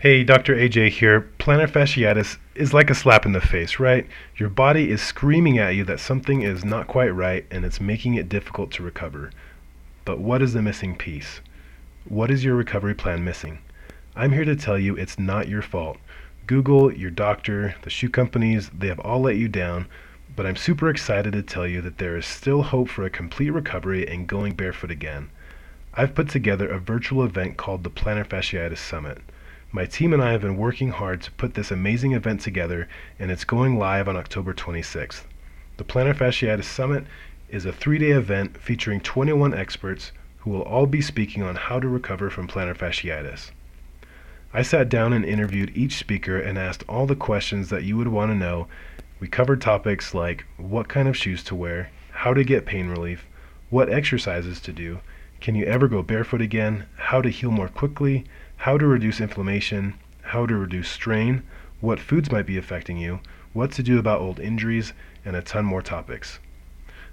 Hey, Dr. AJ here. Plantar fasciitis is like a slap in the face, right? Your body is screaming at you that something is not quite right and it's making it difficult to recover. But what is the missing piece? What is your recovery plan missing? I'm here to tell you it's not your fault. Google, your doctor, the shoe companies, they have all let you down, but I'm super excited to tell you that there is still hope for a complete recovery and going barefoot again. I've put together a virtual event called the Plantar Fasciitis Summit. My team and I have been working hard to put this amazing event together, and it's going live on October 26th. The Plantar Fasciitis Summit is a three day event featuring 21 experts who will all be speaking on how to recover from plantar fasciitis. I sat down and interviewed each speaker and asked all the questions that you would want to know. We covered topics like what kind of shoes to wear, how to get pain relief, what exercises to do, can you ever go barefoot again, how to heal more quickly, how to reduce inflammation, how to reduce strain, what foods might be affecting you, what to do about old injuries, and a ton more topics.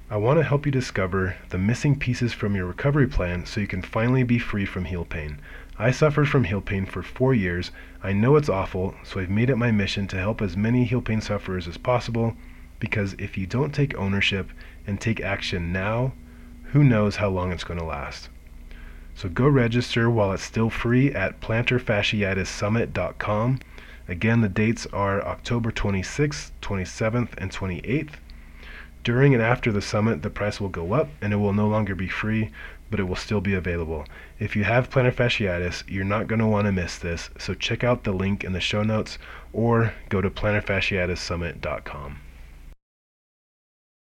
I want to help you discover the missing pieces from your recovery plan so you can finally be free from heel pain. I suffered from heel pain for four years. I know it's awful, so I've made it my mission to help as many heel pain sufferers as possible because if you don't take ownership and take action now, who knows how long it's going to last. So go register while it's still free at plantarfasciitissummit.com. Again, the dates are October 26th, 27th, and 28th. During and after the summit, the price will go up and it will no longer be free, but it will still be available. If you have plantar fasciitis, you're not going to want to miss this, so check out the link in the show notes or go to plantarfasciitissummit.com.